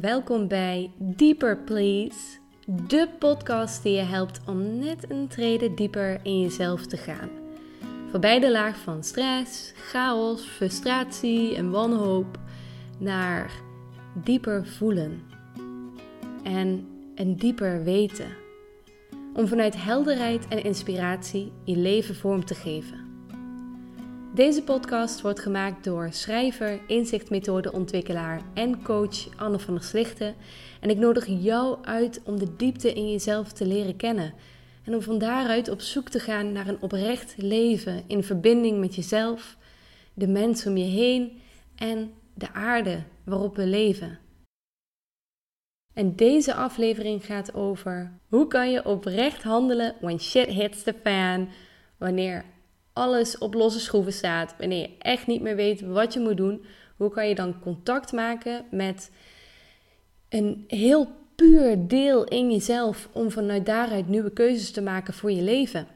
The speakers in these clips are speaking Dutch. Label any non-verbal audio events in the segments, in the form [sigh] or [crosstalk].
welkom bij Deeper Please, de podcast die je helpt om net een trede dieper in jezelf te gaan. Voorbij de laag van stress, chaos, frustratie en wanhoop naar dieper voelen en een dieper weten. Om vanuit helderheid en inspiratie je leven vorm te geven. Deze podcast wordt gemaakt door schrijver, inzichtmethodeontwikkelaar en coach Anne van der Slichten. En ik nodig jou uit om de diepte in jezelf te leren kennen. En om van daaruit op zoek te gaan naar een oprecht leven in verbinding met jezelf, de mensen om je heen en de aarde waarop we leven. En deze aflevering gaat over hoe kan je oprecht handelen when shit hits the fan, wanneer alles op losse schroeven staat, wanneer je echt niet meer weet wat je moet doen, hoe kan je dan contact maken met een heel puur deel in jezelf om vanuit daaruit nieuwe keuzes te maken voor je leven?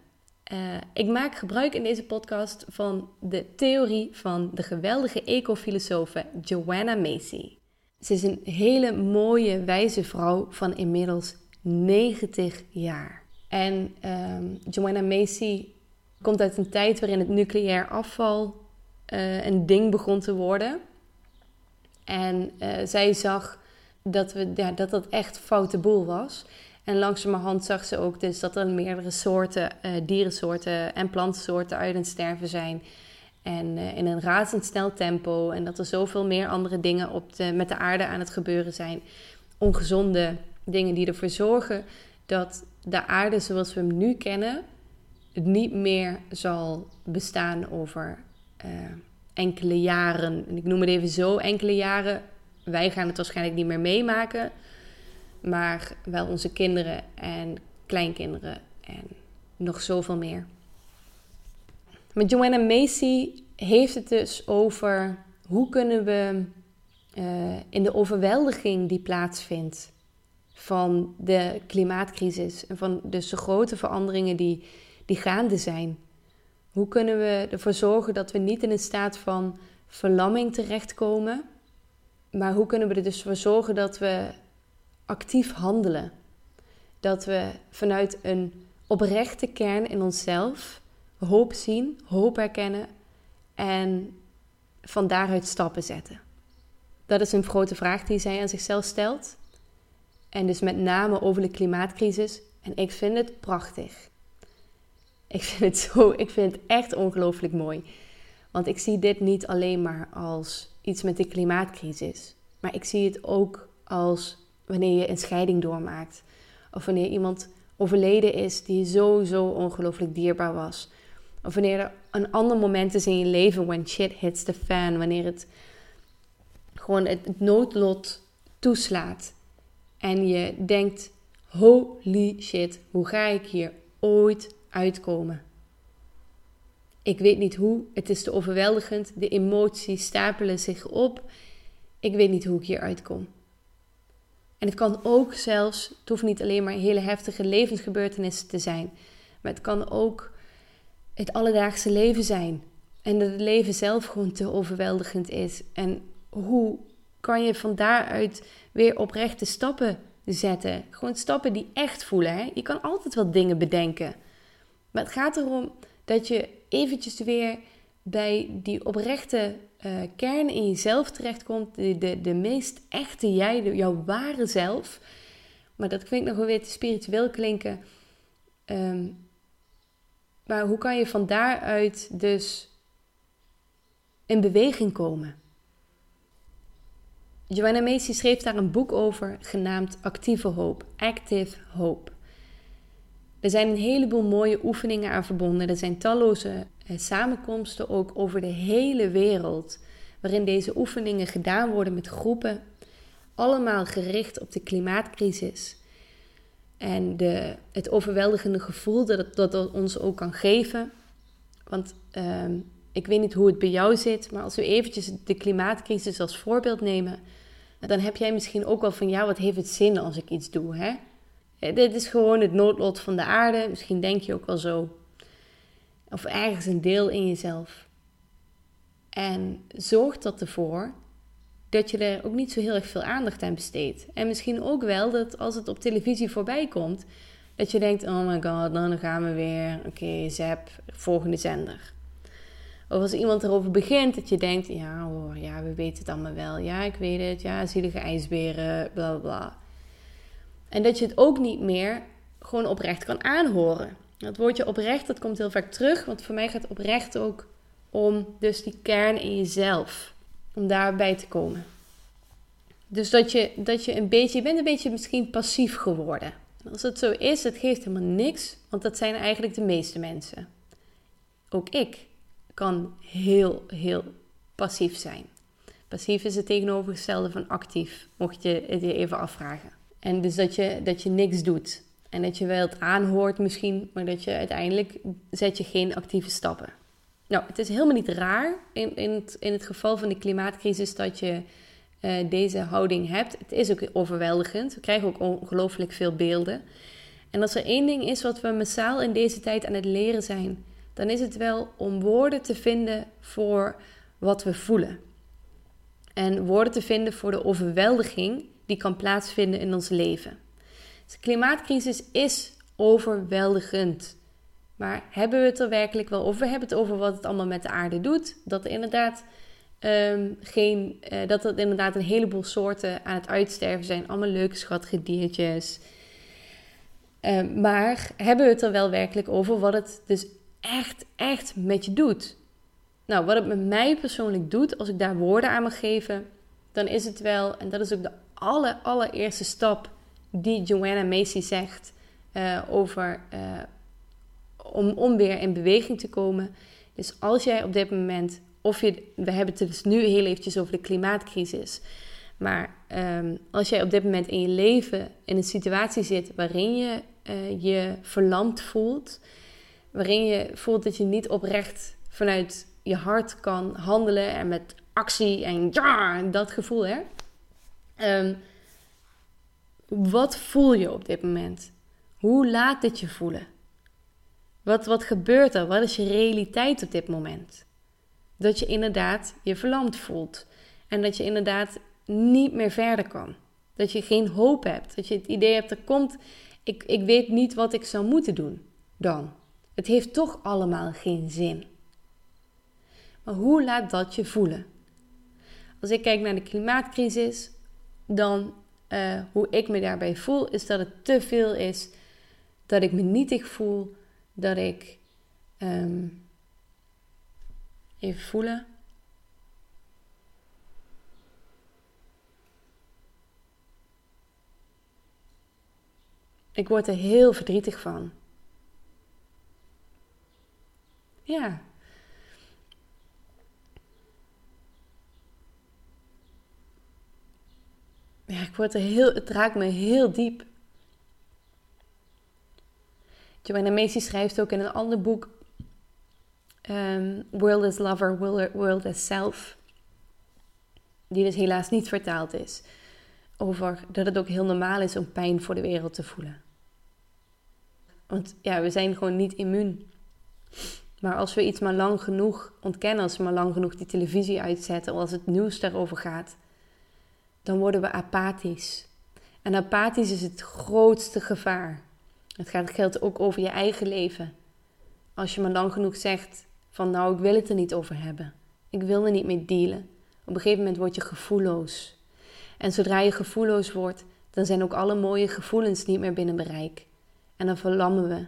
Uh, ik maak gebruik in deze podcast van de theorie van de geweldige ecofilosofe Joanna Macy. Ze is een hele mooie, wijze vrouw van inmiddels 90 jaar. En um, Joanna Macy komt uit een tijd waarin het nucleair afval uh, een ding begon te worden. En uh, zij zag dat, we, ja, dat dat echt foute boel was. En langzamerhand zag ze ook dus dat er meerdere soorten, uh, dierensoorten en plantensoorten uit het sterven zijn. En in een razendsnel tempo. En dat er zoveel meer andere dingen op de, met de aarde aan het gebeuren zijn. Ongezonde dingen die ervoor zorgen dat de aarde zoals we hem nu kennen het niet meer zal bestaan over uh, enkele jaren. En ik noem het even zo, enkele jaren. Wij gaan het waarschijnlijk niet meer meemaken. Maar wel onze kinderen en kleinkinderen en nog zoveel meer. Met Joanna Macy heeft het dus over hoe kunnen we uh, in de overweldiging die plaatsvindt van de klimaatcrisis en van dus de grote veranderingen die die gaande zijn? Hoe kunnen we ervoor zorgen dat we niet in een staat van verlamming terechtkomen? Maar hoe kunnen we er dus voor zorgen dat we actief handelen? Dat we vanuit een oprechte kern in onszelf hoop zien, hoop herkennen en van daaruit stappen zetten. Dat is een grote vraag die zij aan zichzelf stelt. En dus met name over de klimaatcrisis. En ik vind het prachtig. Ik vind het zo, ik vind het echt ongelooflijk mooi. Want ik zie dit niet alleen maar als iets met de klimaatcrisis. Maar ik zie het ook als wanneer je een scheiding doormaakt. Of wanneer iemand overleden is die zo, zo ongelooflijk dierbaar was. Of wanneer er een ander moment is in je leven when shit hits the fan. Wanneer het gewoon het noodlot toeslaat. En je denkt, holy shit, hoe ga ik hier ooit uitkomen. Ik weet niet hoe, het is te overweldigend, de emoties stapelen zich op. Ik weet niet hoe ik hier uitkom. En het kan ook zelfs, het hoeft niet alleen maar hele heftige levensgebeurtenissen te zijn, maar het kan ook het alledaagse leven zijn. En dat het leven zelf gewoon te overweldigend is. En hoe kan je van daaruit weer oprechte stappen zetten? Gewoon stappen die echt voelen. Hè? Je kan altijd wel dingen bedenken. Maar het gaat erom dat je eventjes weer bij die oprechte uh, kern in jezelf terechtkomt. De, de, de meest echte jij, de, jouw ware zelf. Maar dat klinkt nog wel weer te spiritueel klinken. Um, maar hoe kan je van daaruit dus in beweging komen? Joanna Macy schreef daar een boek over genaamd Actieve Hoop, Active Hope. Er zijn een heleboel mooie oefeningen aan verbonden. Er zijn talloze eh, samenkomsten ook over de hele wereld, waarin deze oefeningen gedaan worden met groepen, allemaal gericht op de klimaatcrisis. En de, het overweldigende gevoel dat, dat dat ons ook kan geven. Want ehm, ik weet niet hoe het bij jou zit, maar als we eventjes de klimaatcrisis als voorbeeld nemen, dan heb jij misschien ook wel van ja, wat heeft het zin als ik iets doe, hè? Eh, dit is gewoon het noodlot van de aarde. Misschien denk je ook wel zo. Of ergens een deel in jezelf. En zorg dat ervoor dat je er ook niet zo heel erg veel aandacht aan besteedt. En misschien ook wel dat als het op televisie voorbij komt, dat je denkt: oh my god, dan gaan we weer. Oké, okay, volgende zender. Of als iemand erover begint, dat je denkt: ja hoor, ja, we weten het allemaal wel. Ja, ik weet het. Ja, zielige ijsberen, bla bla. En dat je het ook niet meer gewoon oprecht kan aanhoren. Het woordje oprecht, dat komt heel vaak terug. Want voor mij gaat oprecht ook om dus die kern in jezelf. Om daarbij te komen. Dus dat je, dat je een beetje, je bent een beetje misschien passief geworden. als het zo is, het geeft helemaal niks. Want dat zijn eigenlijk de meeste mensen. Ook ik kan heel, heel passief zijn. Passief is het tegenovergestelde van actief, mocht je het je even afvragen. En dus dat je, dat je niks doet. En dat je wel het aanhoort misschien, maar dat je uiteindelijk zet je geen actieve stappen. Nou, het is helemaal niet raar in, in, het, in het geval van de klimaatcrisis dat je uh, deze houding hebt. Het is ook overweldigend. We krijgen ook ongelooflijk veel beelden. En als er één ding is wat we massaal in deze tijd aan het leren zijn, dan is het wel om woorden te vinden voor wat we voelen. En woorden te vinden voor de overweldiging die kan plaatsvinden in ons leven. Dus de klimaatcrisis is overweldigend. Maar hebben we het er werkelijk wel over? We hebben het over wat het allemaal met de aarde doet. Dat er inderdaad, um, geen, uh, dat er inderdaad een heleboel soorten aan het uitsterven zijn. Allemaal leuke, schattige diertjes. Um, maar hebben we het er wel werkelijk over wat het dus echt, echt met je doet? Nou, wat het met mij persoonlijk doet, als ik daar woorden aan mag geven, dan is het wel, en dat is ook de aller, allereerste stap die Joanna Macy zegt uh, over uh, om, om weer in beweging te komen. Dus als jij op dit moment, of je, we hebben het dus nu heel eventjes over de klimaatcrisis. Maar um, als jij op dit moment in je leven in een situatie zit waarin je uh, je verlamd voelt, waarin je voelt dat je niet oprecht vanuit je hart kan handelen en met actie en ja, dat gevoel hè. Um, wat voel je op dit moment? Hoe laat dit je voelen? Wat, wat gebeurt er? Wat is je realiteit op dit moment? Dat je inderdaad je verlamd voelt. En dat je inderdaad niet meer verder kan. Dat je geen hoop hebt. Dat je het idee hebt, er komt, ik, ik weet niet wat ik zou moeten doen dan. Het heeft toch allemaal geen zin. Maar hoe laat dat je voelen? Als ik kijk naar de klimaatcrisis, dan uh, hoe ik me daarbij voel, is dat het te veel is. Dat ik me nietig voel. Dat ik. Um, even voelen. Ik word er heel verdrietig van. Ja, ja, ik word er heel, het raakt me heel diep. Joanna Macy schrijft ook in een ander boek, um, World as Lover, World as Self, die dus helaas niet vertaald is, over dat het ook heel normaal is om pijn voor de wereld te voelen. Want ja, we zijn gewoon niet immuun. Maar als we iets maar lang genoeg ontkennen, als we maar lang genoeg die televisie uitzetten, of als het nieuws daarover gaat, dan worden we apathisch. En apathisch is het grootste gevaar. Het gaat, geldt ook over je eigen leven. Als je maar lang genoeg zegt van nou, ik wil het er niet over hebben. Ik wil er niet mee dealen. Op een gegeven moment word je gevoelloos. En zodra je gevoelloos wordt, dan zijn ook alle mooie gevoelens niet meer binnen bereik. En dan verlammen we.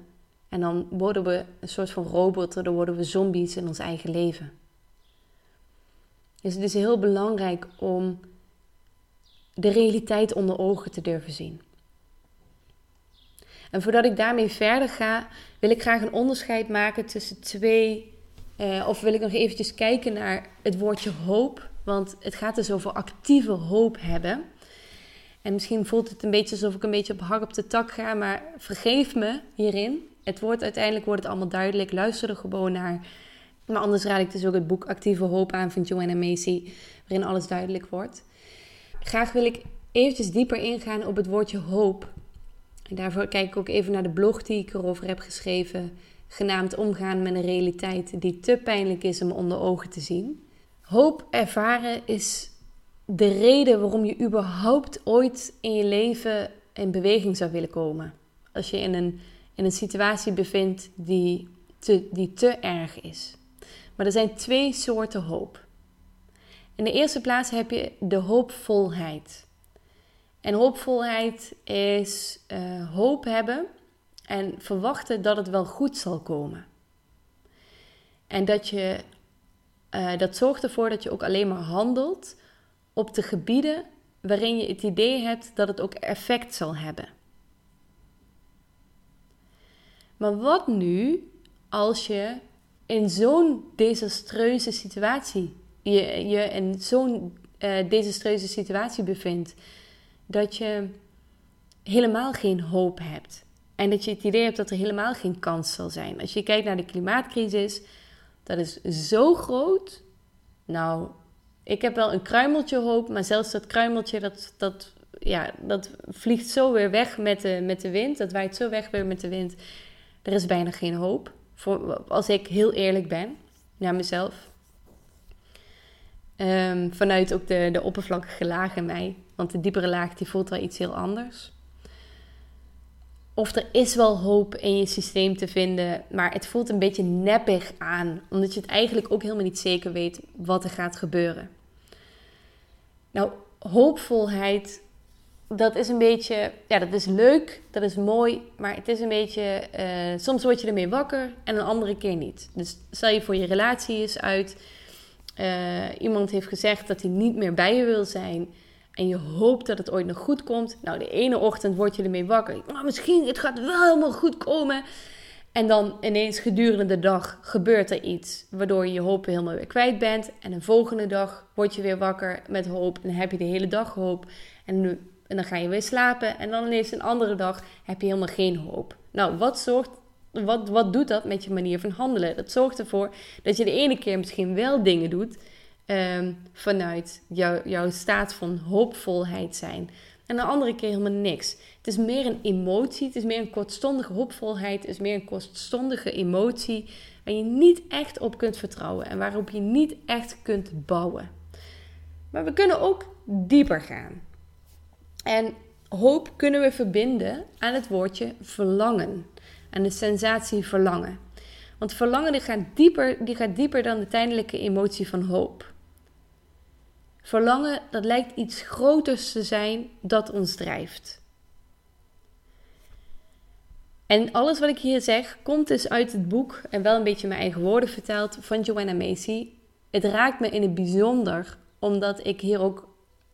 En dan worden we een soort van robotten, dan worden we zombies in ons eigen leven. Dus het is heel belangrijk om de realiteit onder ogen te durven zien. En voordat ik daarmee verder ga, wil ik graag een onderscheid maken tussen twee, eh, of wil ik nog eventjes kijken naar het woordje hoop, want het gaat dus over actieve hoop hebben. En misschien voelt het een beetje alsof ik een beetje op hak op de tak ga, maar vergeef me hierin. Het wordt uiteindelijk wordt het allemaal duidelijk. Luister er gewoon naar. Maar anders raad ik dus ook het boek Actieve Hoop aan van Joanna Macy, waarin alles duidelijk wordt graag wil ik eventjes dieper ingaan op het woordje hoop. En daarvoor kijk ik ook even naar de blog die ik erover heb geschreven, genaamd Omgaan met een realiteit die te pijnlijk is om onder ogen te zien. Hoop ervaren is de reden waarom je überhaupt ooit in je leven in beweging zou willen komen. Als je in een, in een situatie bevindt die te, die te erg is. Maar er zijn twee soorten hoop. In de eerste plaats heb je de hoopvolheid. En hoopvolheid is uh, hoop hebben en verwachten dat het wel goed zal komen. En dat, je, uh, dat zorgt ervoor dat je ook alleen maar handelt op de gebieden waarin je het idee hebt dat het ook effect zal hebben. Maar wat nu als je in zo'n desastreuze situatie, je, je in zo'n uh, desastreuze situatie bevindt, dat je helemaal geen hoop hebt. En dat je het idee hebt dat er helemaal geen kans zal zijn. Als je kijkt naar de klimaatcrisis, dat is zo groot. Nou, ik heb wel een kruimeltje hoop, maar zelfs dat kruimeltje, dat, dat, ja, dat vliegt zo weer weg met de, met de wind. Dat waait zo weg weer met de wind. Er is bijna geen hoop. Voor, als ik heel eerlijk ben naar mezelf. Ehm, vanuit ook de, de oppervlakkige laag in mij. Want de diepere laag die voelt wel iets heel anders. Of er is wel hoop in je systeem te vinden, maar het voelt een beetje neppig aan, omdat je het eigenlijk ook helemaal niet zeker weet wat er gaat gebeuren. Nou, hoopvolheid, dat is een beetje, ja, dat is leuk, dat is mooi, maar het is een beetje, uh, soms word je ermee wakker en een andere keer niet. Dus stel je voor je relatie is uit, uh, iemand heeft gezegd dat hij niet meer bij je wil zijn en je hoopt dat het ooit nog goed komt. Nou, de ene ochtend word je ermee wakker. Maar misschien, het gaat wel helemaal goed komen. En dan ineens gedurende de dag gebeurt er iets waardoor je je hoop helemaal weer kwijt bent. En de volgende dag word je weer wakker met hoop en dan heb je de hele dag hoop. En dan ga je weer slapen en dan ineens een andere dag heb je helemaal geen hoop. Nou, wat, zorgt, wat, wat doet dat met je manier van handelen? Dat zorgt ervoor dat je de ene keer misschien wel dingen doet um, vanuit jouw staat van hoopvolheid zijn. En de andere keer helemaal niks. Het is meer een emotie, het is meer een kortstondige hoopvolheid, het is meer een kortstondige emotie waar je niet echt op kunt vertrouwen en waarop je niet echt kunt bouwen. Maar we kunnen ook dieper gaan. En hoop kunnen we verbinden aan het woordje verlangen, aan de sensatie verlangen. Want verlangen die gaat, dieper, die gaat dieper dan de tijdelijke emotie van hoop. Verlangen, dat lijkt iets groters te zijn dat ons drijft. En alles wat ik hier zeg, komt dus uit het boek, en wel een beetje mijn eigen woorden verteld, van Joanna Macy. Het raakt me in het bijzonder, omdat ik hier ook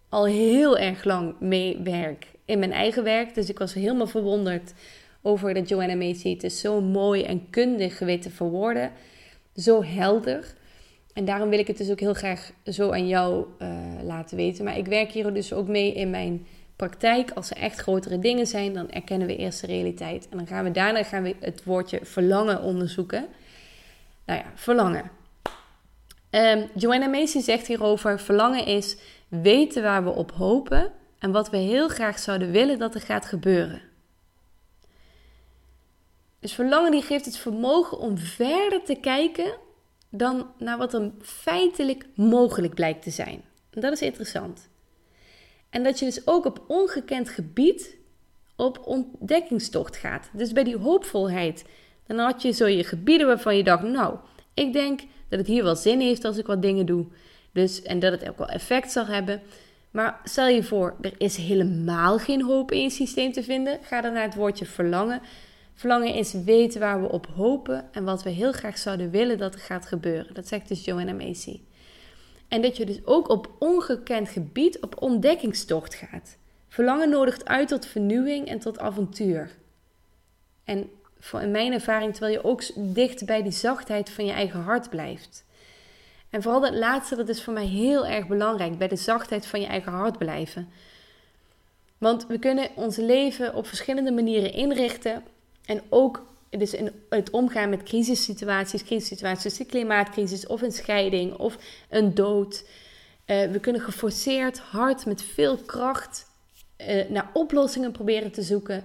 al heel erg lang mee werk. In mijn eigen werk, dus ik was helemaal verwonderd over dat Joanna Macy het is zo mooi en kundig weten verwoorden. Zo helder. En daarom wil ik het dus ook heel graag zo aan jou uh, laten weten. Maar ik werk hier dus ook mee in mijn praktijk. Als er echt grotere dingen zijn, dan erkennen we eerst de realiteit. En dan gaan we daarna gaan we het woordje verlangen onderzoeken. Nou ja, verlangen. Um, Joanna Macy zegt hierover: verlangen is weten waar we op hopen en wat we heel graag zouden willen dat er gaat gebeuren. Dus verlangen die geeft het vermogen om verder te kijken dan naar wat er feitelijk mogelijk blijkt te zijn. En dat is interessant. En dat je dus ook op ongekend gebied op ontdekkingstocht gaat. Dus bij die hoopvolheid, dan had je zo je gebieden waarvan je dacht, nou, ik denk dat het hier wel zin heeft als ik wat dingen doe. Dus, en dat het ook wel effect zal hebben. Maar stel je voor, er is helemaal geen hoop in je systeem te vinden. Ga dan naar het woordje verlangen. Verlangen is weten waar we op hopen en wat we heel graag zouden willen dat er gaat gebeuren. Dat zegt dus Joanna Macy. En dat je dus ook op ongekend gebied op ontdekkingstocht gaat. Verlangen nodigt uit tot vernieuwing en tot avontuur. En in mijn ervaring, terwijl je ook dicht bij die zachtheid van je eigen hart blijft. En vooral dat laatste, dat is voor mij heel erg belangrijk, bij de zachtheid van je eigen hart blijven. Want we kunnen ons leven op verschillende manieren inrichten en ook dus in het omgaan met crisissituaties, crisissituaties, de klimaatcrisis of een scheiding of een dood. Uh, we kunnen geforceerd, hard, met veel kracht uh, naar oplossingen proberen te zoeken.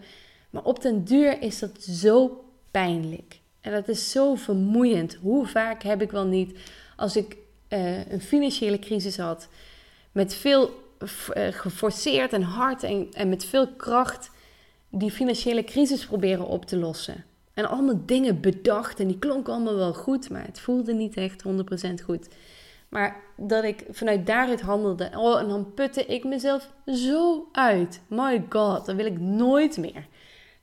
Maar op den duur is dat zo pijnlijk. En dat is zo vermoeiend. Hoe vaak heb ik wel niet, als ik uh, een financiële crisis had, met veel geforceerd en hard en, en met veel kracht die financiële crisis proberen op te lossen. En allemaal dingen bedacht en die klonken allemaal wel goed, maar het voelde niet echt 100% goed. Maar dat ik vanuit daaruit handelde. Oh, en dan putte ik mezelf zo uit. My god, dat wil ik nooit meer.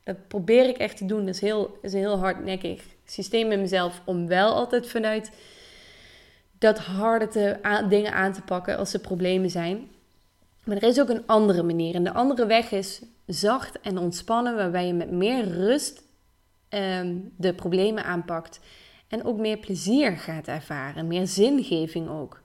Dat probeer ik echt te doen. Dat is, heel, is een heel hardnekkig systeem in mezelf. Om wel altijd vanuit dat harde te, dingen aan te pakken als er problemen zijn. Maar er is ook een andere manier. En de andere weg is zacht en ontspannen. Waarbij je met meer rust Ehm, de problemen aanpakt. En ook meer plezier gaat ervaren, meer zingeving ook.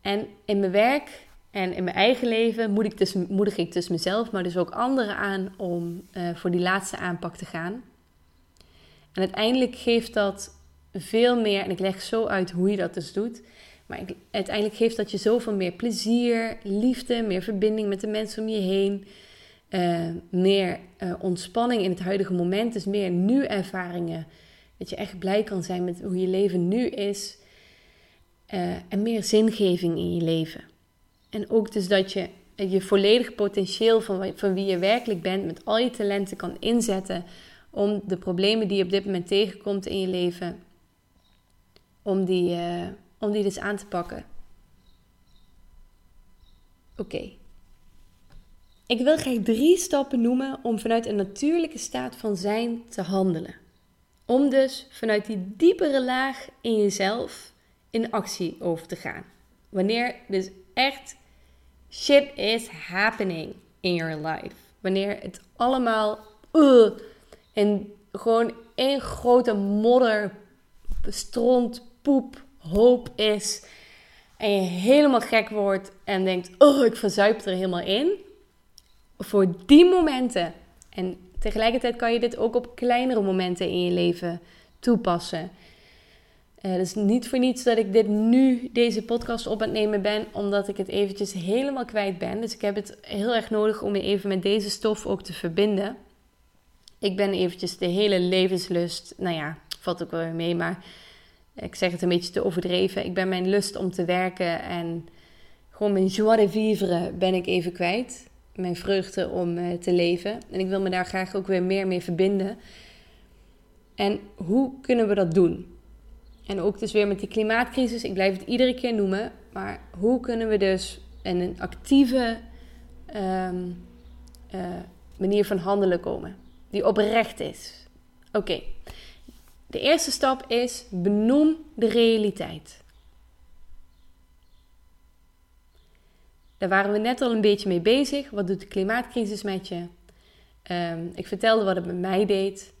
En in mijn werk en in mijn eigen leven moedig ik dus, moedig ik dus mezelf, maar dus ook anderen aan om eh, voor die laatste aanpak te gaan. En uiteindelijk geeft dat veel meer, en ik leg zo uit hoe je dat dus doet. Maar uiteindelijk geeft dat je zoveel meer plezier, liefde, meer verbinding met de mensen om je heen. Eh, meer uh, ontspanning in het huidige moment. Dus meer nu-ervaringen. Dat je echt blij kan zijn met hoe je leven nu is. Uh, en meer zingeving in je leven. En ook dus dat je je volledige potentieel van, van wie je werkelijk bent, met al je talenten kan inzetten om de problemen die je op dit moment tegenkomt in je leven, om die, om die dus aan te pakken. Oké, ik wil graag drie stappen noemen om vanuit een natuurlijke staat van zijn te handelen. Om dus vanuit die diepere laag in jezelf in actie over te gaan. Wanneer dus echt shit is happening in your life. Wanneer het allemaal uh, en gewoon één grote modder, stront, poep, hoop is. En je helemaal gek wordt en denkt, oh, ik verzuip er helemaal in voor die momenten. En tegelijkertijd kan je dit ook op kleinere momenten in je leven toepassen. Uh, dus niet voor niets dat ik dit nu, deze podcast op aan het nemen ben, omdat ik het eventjes helemaal kwijt ben. Dus ik heb het heel erg nodig om me even met deze stof ook te verbinden. Ik ben eventjes de hele levenslust, nou ja, valt ook wel weer mee, maar ik zeg het een beetje te overdreven. Ik ben mijn lust om te werken en gewoon mijn joie de vivre ben ik even kwijt mijn vreugde om uh, te leven. En ik wil me daar graag ook weer meer mee verbinden. En hoe kunnen we dat doen? En ook dus weer met die klimaatcrisis, ik blijf het iedere keer noemen, maar hoe kunnen we dus in een actieve um, uh, manier van handelen komen, die oprecht is? Oké, de eerste stap is benoem de realiteit. Daar waren we net al een beetje mee bezig. Wat doet de klimaatcrisis met je? Um, ik vertelde wat het met mij deed.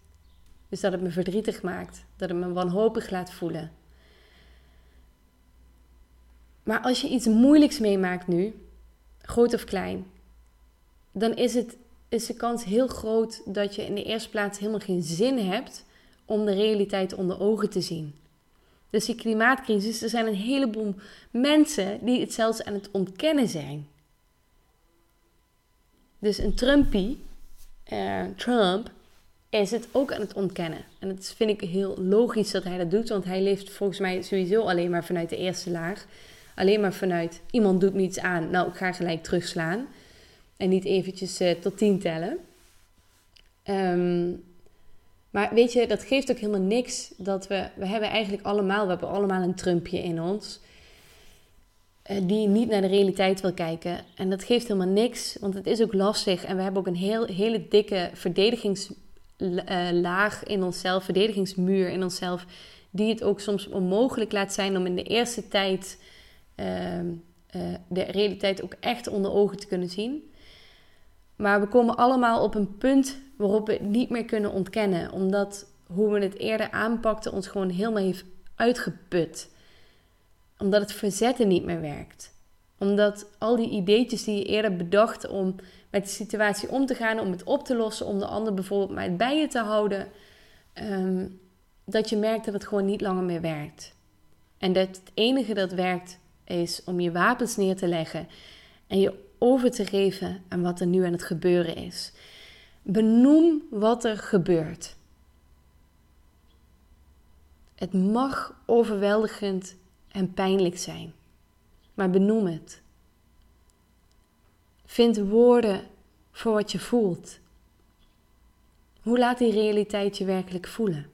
Dus dat het me verdrietig maakt. Dat het me wanhopig laat voelen. Maar als je iets moeilijks meemaakt nu, groot of klein, dan is, het, is de kans heel groot dat je in de eerste plaats helemaal geen zin hebt om de realiteit onder ogen te zien. Dus die klimaatcrisis, er zijn een heleboel mensen die het zelfs aan het ontkennen zijn. Dus een Trumpie, uh, Trump, is het ook aan het ontkennen. En dat vind ik heel logisch dat hij dat doet, want hij leeft volgens mij sowieso alleen maar vanuit de eerste laag. Alleen maar vanuit iemand doet me iets aan, nou ik ga gelijk terugslaan. En niet eventjes uh, tot tien tellen. Um, maar weet je, dat geeft ook helemaal niks dat we... We hebben eigenlijk allemaal, we hebben allemaal een Trumpje in ons... Eh, die niet naar de realiteit wil kijken. En dat geeft helemaal niks, want het is ook lastig. En we hebben ook een heel, hele dikke verdedigingslaag in onszelf, verdedigingsmuur in onszelf, die het ook soms onmogelijk laat zijn om in de eerste tijd ehm, eh, de realiteit ook echt onder ogen te kunnen zien. Maar we komen allemaal op een punt waarop we het niet meer kunnen ontkennen. Omdat hoe we het eerder aanpakten ons gewoon helemaal heeft uitgeput. Omdat het verzetten niet meer werkt. Omdat al die ideetjes die je eerder bedacht om met de situatie om te gaan, om het op te lossen, om de ander bijvoorbeeld maar bij je te houden, ehm, dat je merkt dat het gewoon niet langer meer werkt. En dat het enige dat werkt is om je wapens neer te leggen en je over te geven aan wat er nu aan het gebeuren is. Benoem wat er gebeurt. Het mag overweldigend en pijnlijk zijn. maar benoem het. Vind woorden voor wat je voelt. Hoe laat die realiteit je werkelijk voelen?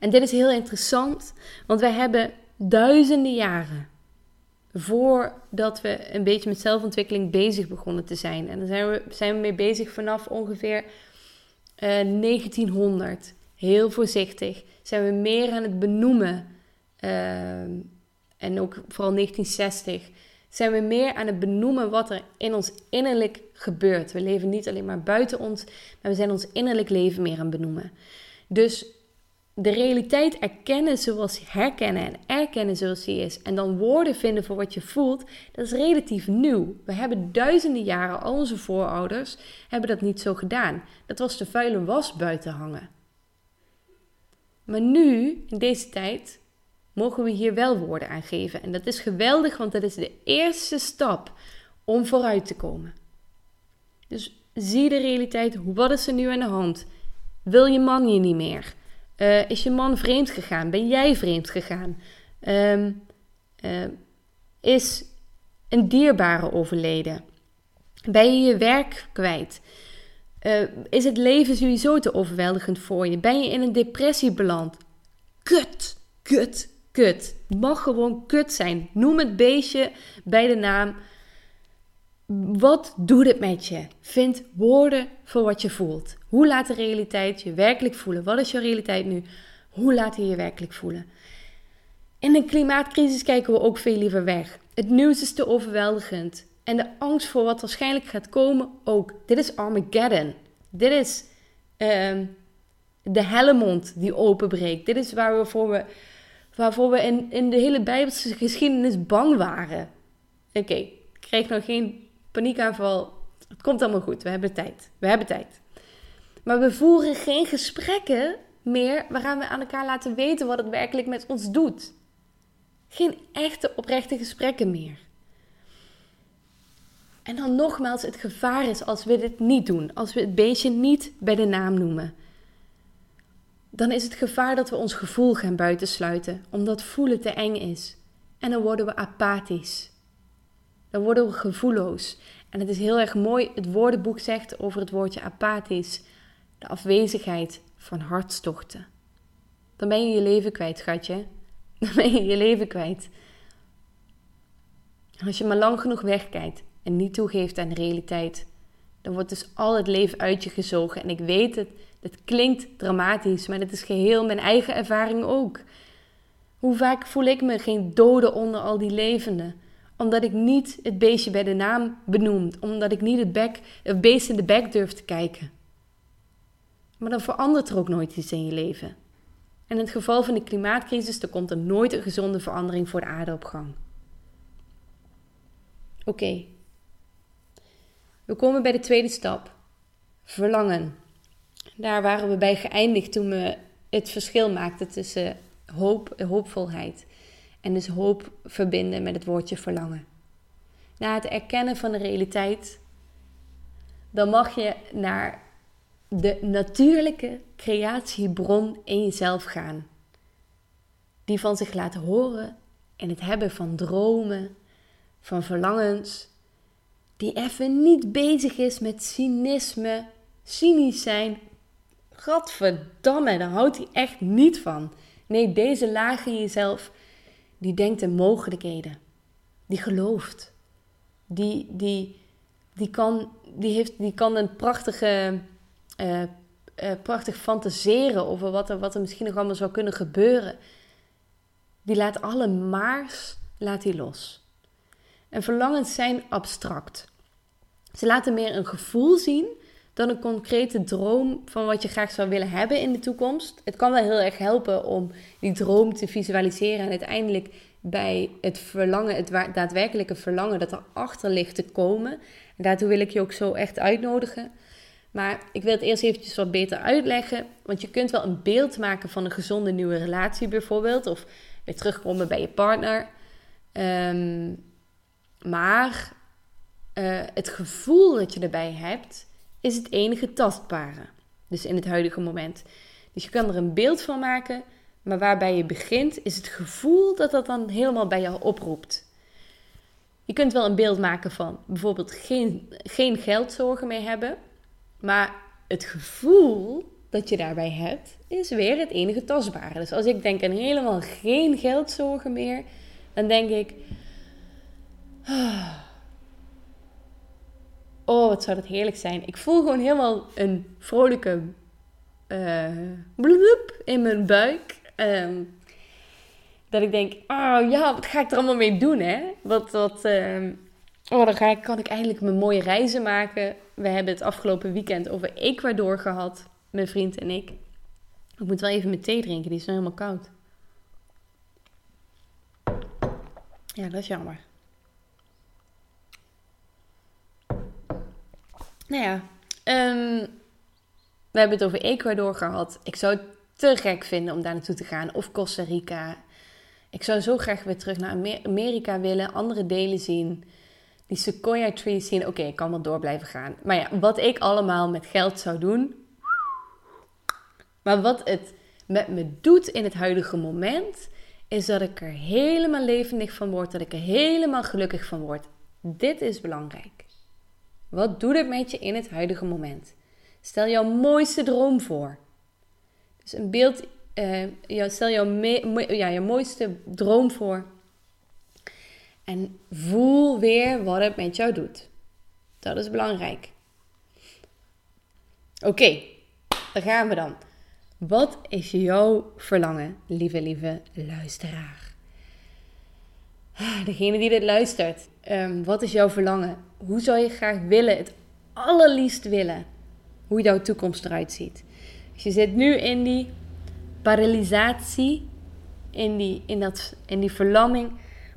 En dit is heel interessant, want wij hebben duizenden jaren voordat we een beetje met zelfontwikkeling bezig begonnen te zijn. En daar zijn we, zijn we mee bezig vanaf ongeveer 1900. Eh, heel voorzichtig zijn we meer aan het benoemen. Uh, en ook vooral 1960 zijn we meer aan het benoemen wat er in ons innerlijk gebeurt. We leven niet alleen maar buiten ons, maar we zijn ons innerlijk leven meer aan het benoemen. Dus de realiteit erkennen zoals herkennen en erkennen zoals die is. En dan woorden vinden voor wat je voelt, dat is relatief nieuw. We hebben duizenden jaren, al onze voorouders hebben dat niet zo gedaan. Dat was de vuile was buiten hangen. Maar nu, in deze tijd, mogen we hier wel woorden aan geven. En dat is geweldig, want dat is de eerste stap om vooruit te komen. Dus zie de realiteit. Wat is er nu aan de hand? Wil je man je niet meer? Uh, is je man vreemd gegaan? Ben jij vreemd gegaan? Um, uh, is een dierbare overleden? Ben je je werk kwijt? Uh, is het leven sowieso te overweldigend voor je? Ben je in een depressie beland? Kut, kut, kut. Mag gewoon kut zijn. Noem het beestje bij de naam. Wat doet het met je? Vind woorden voor wat je voelt. Hoe laat de realiteit je werkelijk voelen? Wat is jouw realiteit nu? Hoe laat hij je werkelijk voelen? In een klimaatcrisis kijken we ook veel liever weg. Het nieuws is te overweldigend. En de angst voor wat waarschijnlijk gaat komen ook. Dit is Armageddon. Dit is uh, de hellemond die openbreekt. Dit is waar we voor we, waarvoor we in, in de hele Bijbelse geschiedenis bang waren. Oké, ik krijg nog geen paniekaanval. Het komt allemaal goed. We hebben tijd. We hebben tijd. Maar we voeren geen gesprekken meer waaraan we aan elkaar laten weten wat het werkelijk met ons doet. Geen echte oprechte gesprekken meer. En dan nogmaals, het gevaar is als we dit niet doen, als we het beestje niet bij de naam noemen. Dan is het gevaar dat we ons gevoel gaan buitensluiten, omdat voelen te eng is. En dan worden we apathisch. Dan worden we gevoelloos. En het is heel erg mooi, het woordenboek zegt over het woordje apathisch de afwezigheid van hartstochten. Dan ben je je leven kwijt, schatje. [laughs] Dan ben je je leven kwijt. Als je maar lang genoeg wegkijkt en niet toegeeft aan de realiteit, dan wordt dus al het leven uit je gezogen. En ik weet het, het klinkt dramatisch, maar het is geheel mijn eigen ervaring ook. Hoe vaak voel ik me geen dode onder al die levenden? Omdat ik niet het beestje bij de naam benoem, omdat ik niet het, bek, het beest in de bek durf te kijken. Maar dan verandert er ook nooit iets in je leven. En in het geval van de klimaatcrisis, er komt er nooit een gezonde verandering voor de aarde op gang. Oké. We komen bij de tweede stap. Verlangen. Daar waren we bij geëindigd toen we het verschil maakten tussen hoop, hoopvolheid en dus hoop verbinden met het woordje verlangen. Na het erkennen van de realiteit, dan mag je naar de natuurlijke creatiebron in jezelf gaan. Die van zich laat horen in het hebben van dromen, van verlangens. Die even niet bezig is met cynisme, cynisch zijn. Gadverdamme, daar houdt hij echt niet van. Nee, deze laag in jezelf, die denkt in mogelijkheden. Die gelooft. Die, die, die, kan, die, heeft, die kan een prachtige uh, prachtig fantaseren over wat er, wat er misschien nog allemaal zou kunnen gebeuren. Die laat alle maars laat die los. En verlangens zijn abstract. Ze laten meer een gevoel zien dan een concrete droom van wat je graag zou willen hebben in de toekomst. Het kan wel heel erg helpen om die droom te visualiseren en uiteindelijk bij het verlangen, het daadwerkelijke verlangen dat erachter ligt te komen. En daartoe wil ik je ook zo echt uitnodigen. Maar ik wil het eerst eventjes wat beter uitleggen. Want je kunt wel een beeld maken van een gezonde nieuwe relatie bijvoorbeeld. Of weer terugkomen bij je partner. Ehm, maar uh, het gevoel dat je erbij hebt, is het enige tastbare. Dus in het huidige moment. Dus je kan er een beeld van maken. Maar waarbij je begint, is het gevoel dat dat dan helemaal bij jou oproept. Je kunt wel een beeld maken van bijvoorbeeld geen, geen geldzorgen meer hebben. Maar het gevoel dat je daarbij hebt, is weer het enige tastbare. Dus als ik denk aan helemaal geen geldzorgen meer, dan denk ik. Oh, wat zou dat heerlijk zijn. Ik voel gewoon helemaal een vrolijke uh, bloep in mijn buik. Ehm, dat ik denk, oh ja, wat ga ik er allemaal mee doen, hè? Wat, wat, uh, oh, dan ga ik, kan ik eindelijk mijn mooie reizen maken. We hebben het afgelopen weekend over Ecuador gehad, mijn vriend en ik. Ik moet wel even mijn thee drinken, die is nou helemaal koud. Ja, dat is jammer. Nou ja, um, we hebben het over Ecuador gehad. Ik zou het te gek vinden om daar naartoe te gaan. Of Costa Rica. Ik zou zo graag weer terug naar Amerika willen. Andere delen zien. Die sequoia trees zien. Oké, ik kan wel door blijven gaan. Maar ja, wat ik allemaal met geld zou doen. Maar wat het met me doet in het huidige moment. Is dat ik er helemaal levendig van word. Dat ik er helemaal gelukkig van word. Dit is belangrijk. Wat doet het met je in het huidige moment? Stel jouw mooiste droom voor. Dus een beeld, uh, stel jouw ja, je mooiste droom voor. En voel weer wat het met jou doet. Dat is belangrijk. Oké, daar gaan we dan. Wat is jouw verlangen, lieve, lieve luisteraar? Ah, degene die dit luistert, um, wat is jouw verlangen? Hoe zou je graag willen, het allerliefst willen, hoe jouw toekomst eruit ziet. Dus je zit nu in die paralysatie, in die, in, dat, in die verlamming.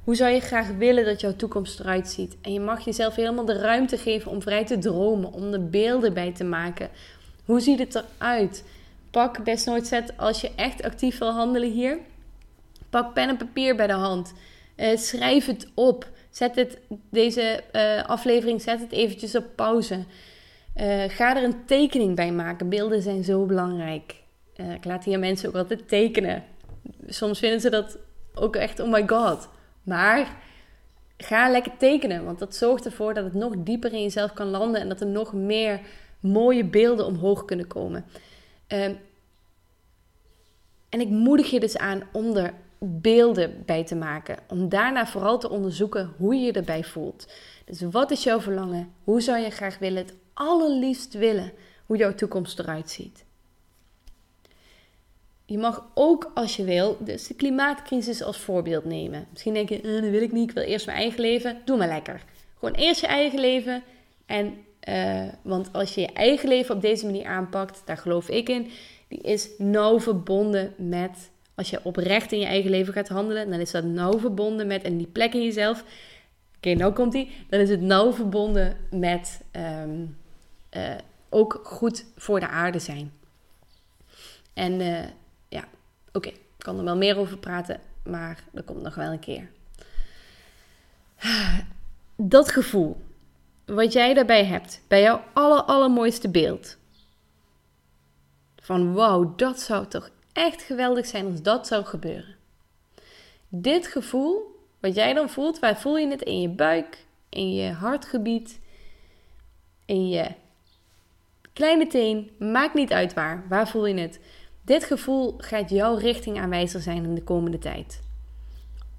Hoe zou je graag willen dat jouw toekomst eruit ziet? En je mag jezelf helemaal de ruimte geven om vrij te dromen, om er beelden bij te maken. Hoe ziet het eruit? Pak best nooit zet als je echt actief wil handelen hier. Pak pen en papier bij de hand. Uh, schrijf het op. Zet het, deze uh, aflevering, zet het eventjes op pauze. Uh, ga er een tekening bij maken. Beelden zijn zo belangrijk. Uh, ik laat hier mensen ook altijd tekenen. Soms vinden ze dat ook echt, oh my god. Maar ga lekker tekenen, want dat zorgt ervoor dat het nog dieper in jezelf kan landen en dat er nog meer mooie beelden omhoog kunnen komen. Uh, en ik moedig je dus aan om er beelden bij te maken. Om daarna vooral te onderzoeken hoe je je erbij voelt. Dus wat is jouw verlangen? Hoe zou je graag willen het allerliefst willen hoe jouw toekomst eruit ziet. Je mag ook als je wil dus de klimaatcrisis als voorbeeld nemen. Misschien denk je, eh, dat wil ik niet, ik wil eerst mijn eigen leven. Doe maar lekker. Gewoon eerst je eigen leven. En, uh, want als je je eigen leven op deze manier aanpakt, daar geloof ik in, die is nauw verbonden met, als je oprecht in je eigen leven gaat handelen, dan is dat nauw verbonden met, en die plek in jezelf, oké, nou komt die, dan is het nauw verbonden met um, uh, ook goed voor de aarde zijn. En uh, ja, oké, ik kan er wel meer over praten, maar dat komt nog wel een keer. Dat gevoel, wat jij daarbij hebt, bij jouw aller, allermooiste beeld. Van wauw, dat zou toch echt geweldig zijn als dat zou gebeuren. Dit gevoel, wat jij dan voelt, waar voel je het in je buik, in je hartgebied, in je Kleine teen, maakt niet uit waar. Waar voel je het? Dit gevoel gaat jouw richting aanwijzer zijn in de komende tijd.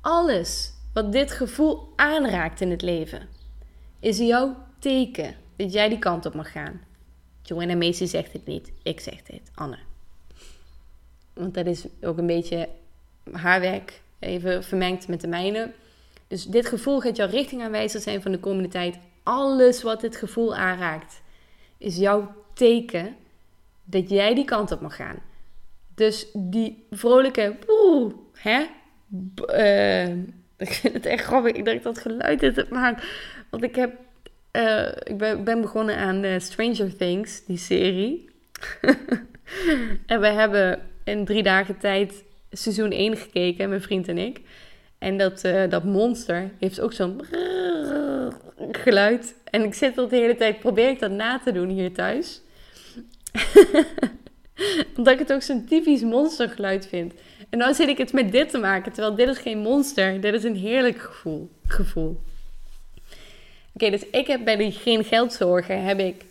Alles wat dit gevoel aanraakt in het leven, is jouw teken dat jij die kant op mag gaan. Joanna Macy zegt het niet, ik zeg dit, Anne. Want dat is ook een beetje haar werk, even vermengd met de mijne. Dus dit gevoel gaat jouw richting aanwijzer zijn van de komende tijd. Alles wat dit gevoel aanraakt, is jouw teken dat jij die kant op mag gaan. Dus die vrolijke, oeh, hè? Uh, [laughs] ik vind het echt grappig. Ik denk dat geluid is het maakt. Want ik heb, uh, ik ben, ben, begonnen aan uh, Stranger Things, die serie. [laughs] en we hebben in drie dagen tijd seizoen 1 gekeken, mijn vriend en ik. En dat, dat monster heeft ook zo'n geluid. En ik zit al de hele tijd, probeer ik dat na te doen hier thuis. [laughs] Omdat ik het ook zo'n typisch monstergeluid vind. En dan zit ik het met dit te maken, terwijl dit is geen monster. Dit is een heerlijk gevoel. gevoel. Oké, dus ik heb bij die geen geldzorgen heb ik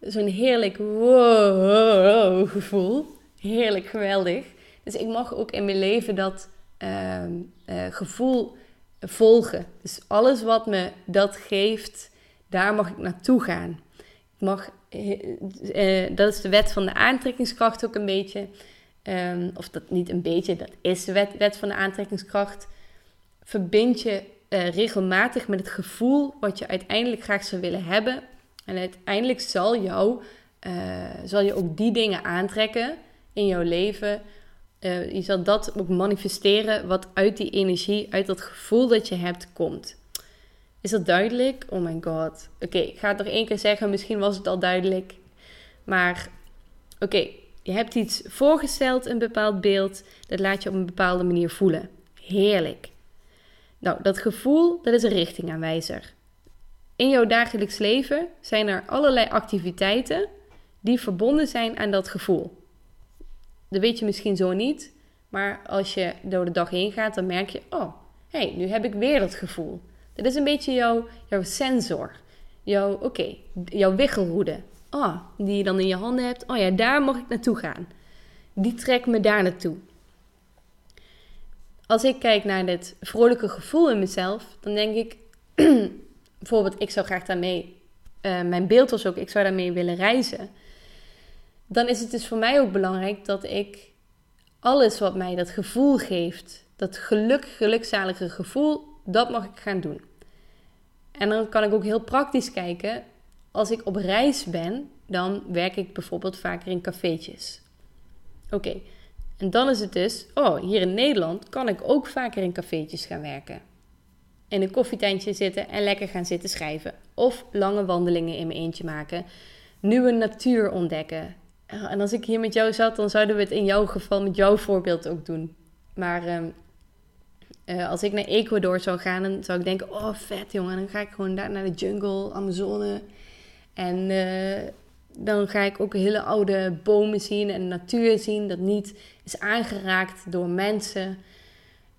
zo'n heerlijk wow gevoel. Heerlijk, geweldig. Dus ik mag ook in mijn leven dat ehm, eh, gevoel volgen. Dus alles wat me dat geeft, daar mag ik naartoe gaan. Ik mag, uh, dat is de wet van de aantrekkingskracht ook een beetje. Um, of dat niet een beetje, dat is de wet, wet van de aantrekkingskracht. Verbind je regelmatig met het gevoel wat je uiteindelijk graag zou willen hebben. En uiteindelijk zal, jou, zal je ook die dingen aantrekken in jouw leven. Uh, je zal dat ook manifesteren wat uit die energie, uit dat gevoel dat je hebt, komt. Is dat duidelijk? Oh my god. Oké, ik ga het nog één keer zeggen. Misschien was het al duidelijk. Maar oké, je hebt iets voorgesteld, een bepaald beeld. Dat laat je op een bepaalde manier voelen. Heerlijk. Nou, dat gevoel, dat is een richtingaanwijzer. In jouw dagelijks leven zijn er allerlei activiteiten die verbonden zijn aan dat gevoel. Dat weet je misschien zo niet, maar als je door de dag heen gaat, dan merk je: oh, hey, nu heb ik weer dat gevoel. Dat is een beetje jouw, jouw sensor. Jouw, oké, jouw wiggelroede. Oh, die je dan in je handen hebt. Oh ja, daar mag ik naartoe gaan. Die trekt me daar naartoe. Als ik kijk naar dit vrolijke gevoel in mezelf, dan denk ik, [clears throat] bijvoorbeeld, ik zou graag daarmee, uh, mijn beeld was ook, ik zou daarmee willen reizen. Dan is het dus voor mij ook belangrijk dat ik alles wat mij dat gevoel geeft, dat geluk, gelukzalige gevoel, dat mag ik gaan doen. En dan kan ik ook heel praktisch kijken. Als ik op reis ben, dan werk ik bijvoorbeeld vaker in cafeetjes. Oké, en dan is het dus, oh, hier in Nederland kan ik ook vaker in cafeetjes gaan werken. In een koffietentje zitten en lekker gaan zitten schrijven. Of lange wandelingen in mijn eentje maken. Nieuwe natuur ontdekken. En als ik hier met jou zat, dan zouden we het in jouw geval met jouw voorbeeld ook doen. Maar ehm, uh, als ik naar Ecuador zou gaan, dan zou ik denken: oh vet jongen, dan ga ik gewoon daar naar de jungle, Amazone. En uh, dan ga ik ook hele oude bomen zien en natuur zien dat niet is aangeraakt door mensen.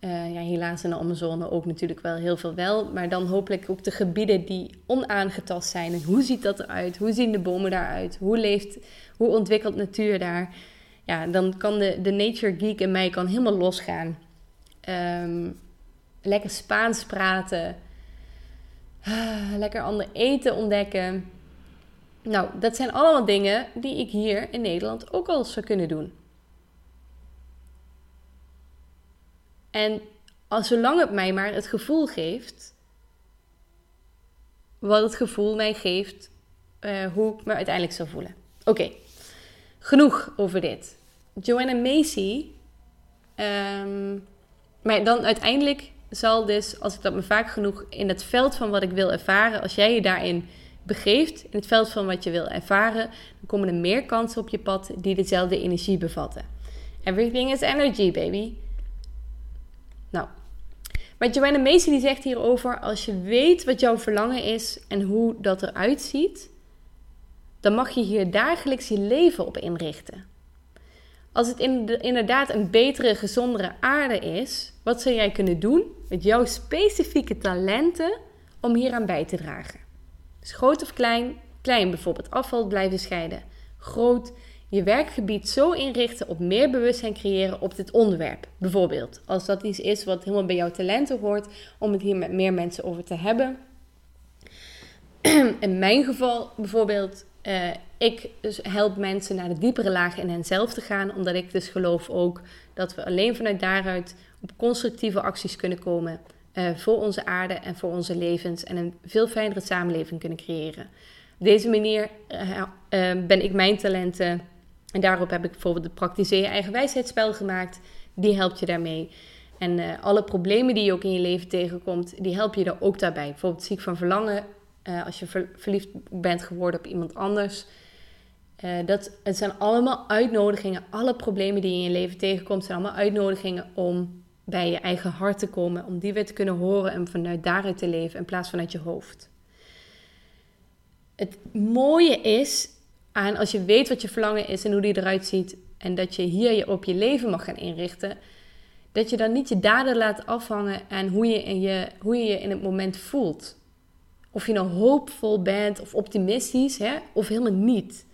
Uh, ja, helaas in de Amazone ook natuurlijk wel heel veel wel. Maar dan hopelijk ook de gebieden die onaangetast zijn. En hoe ziet dat eruit? Hoe zien de bomen daaruit? Hoe leeft, hoe ontwikkelt natuur daar? Ja, dan kan de, de nature geek in mij kan helemaal losgaan. Um, lekker Spaans praten. Ah, lekker ander eten ontdekken. Nou, dat zijn allemaal dingen die ik hier in Nederland ook al zou kunnen doen. En als, zolang het mij maar het gevoel geeft, wat het gevoel mij geeft, uh, hoe ik me uiteindelijk zou voelen. Oké, genoeg over dit. Joanna Macy um, maar dan uiteindelijk zal dus, als ik dat me vaak genoeg in het veld van wat ik wil ervaren, als jij je daarin begeeft, in het veld van wat je wil ervaren, dan komen er meer kansen op je pad die dezelfde energie bevatten. Everything is energy, baby. Nou, maar Joanna Macy die zegt hierover, als je weet wat jouw verlangen is en hoe dat eruit ziet, dan mag je hier dagelijks je leven op inrichten. Als het inderdaad een betere, gezondere aarde is, wat zou jij kunnen doen met jouw specifieke talenten om hieraan bij te dragen? Dus groot of klein, klein bijvoorbeeld afval blijven scheiden. Groot je werkgebied zo inrichten op meer bewustzijn creëren op dit onderwerp. Bijvoorbeeld, als dat iets is wat helemaal bij jouw talenten hoort, om het hier met meer mensen over te hebben. [clears throat] In mijn geval bijvoorbeeld, uh, ik dus help mensen naar de diepere lagen in henzelf te gaan, omdat ik dus geloof ook dat we alleen vanuit daaruit op constructieve acties kunnen komen uh, voor onze aarde en voor onze levens en een veel fijnere samenleving kunnen creëren. Op deze manier uh, ben ik mijn talenten en daarop heb ik bijvoorbeeld het praktiseer je eigen wijsheidsspel gemaakt. Die helpt je daarmee. En alle problemen die je ook in je leven tegenkomt, die help je er ook daarbij. Bijvoorbeeld ziek van verlangen, als je verliefd bent geworden op iemand anders. Uh, dat, het zijn allemaal uitnodigingen. Alle problemen die je in je leven tegenkomt, zijn allemaal uitnodigingen om bij je eigen hart te komen. Om die weer te kunnen horen en vanuit daaruit te leven in plaats van uit je hoofd. Het mooie is aan als je weet wat je verlangen is en hoe die eruit ziet. En dat je hier je op je leven mag gaan inrichten. Dat je dan niet je daden laat afhangen aan hoe je, in je, hoe je je in het moment voelt. Of je nou hoopvol bent of optimistisch, hè, of helemaal niet.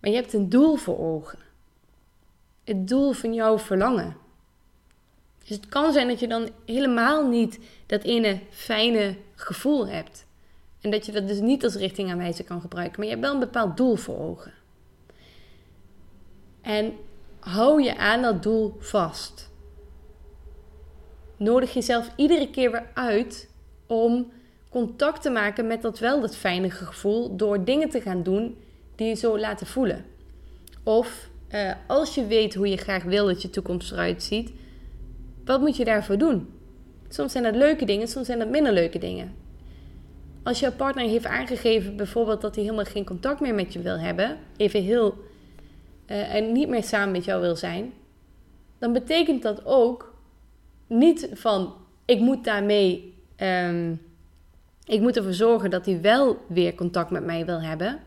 Maar je hebt een doel voor ogen. Het doel van jouw verlangen. Dus het kan zijn dat je dan helemaal niet dat ene fijne gevoel hebt. En dat je dat dus niet als richtingaanwijzer kan gebruiken. Maar je hebt wel een bepaald doel voor ogen. En hou je aan dat doel vast. Nodig jezelf iedere keer weer uit om contact te maken met dat wel dat fijne gevoel door dingen te gaan doen die je zo laten voelen. Of uh, als je weet hoe je graag wil dat je toekomst eruit ziet, wat moet je daarvoor doen? Soms zijn dat leuke dingen, soms zijn dat minder leuke dingen. Als jouw partner heeft aangegeven bijvoorbeeld dat hij helemaal geen contact meer met je wil hebben, even heel uh, en niet meer samen met jou wil zijn, dan betekent dat ook niet van ik moet daarmee, um, ik moet ervoor zorgen dat hij wel weer contact met mij wil hebben.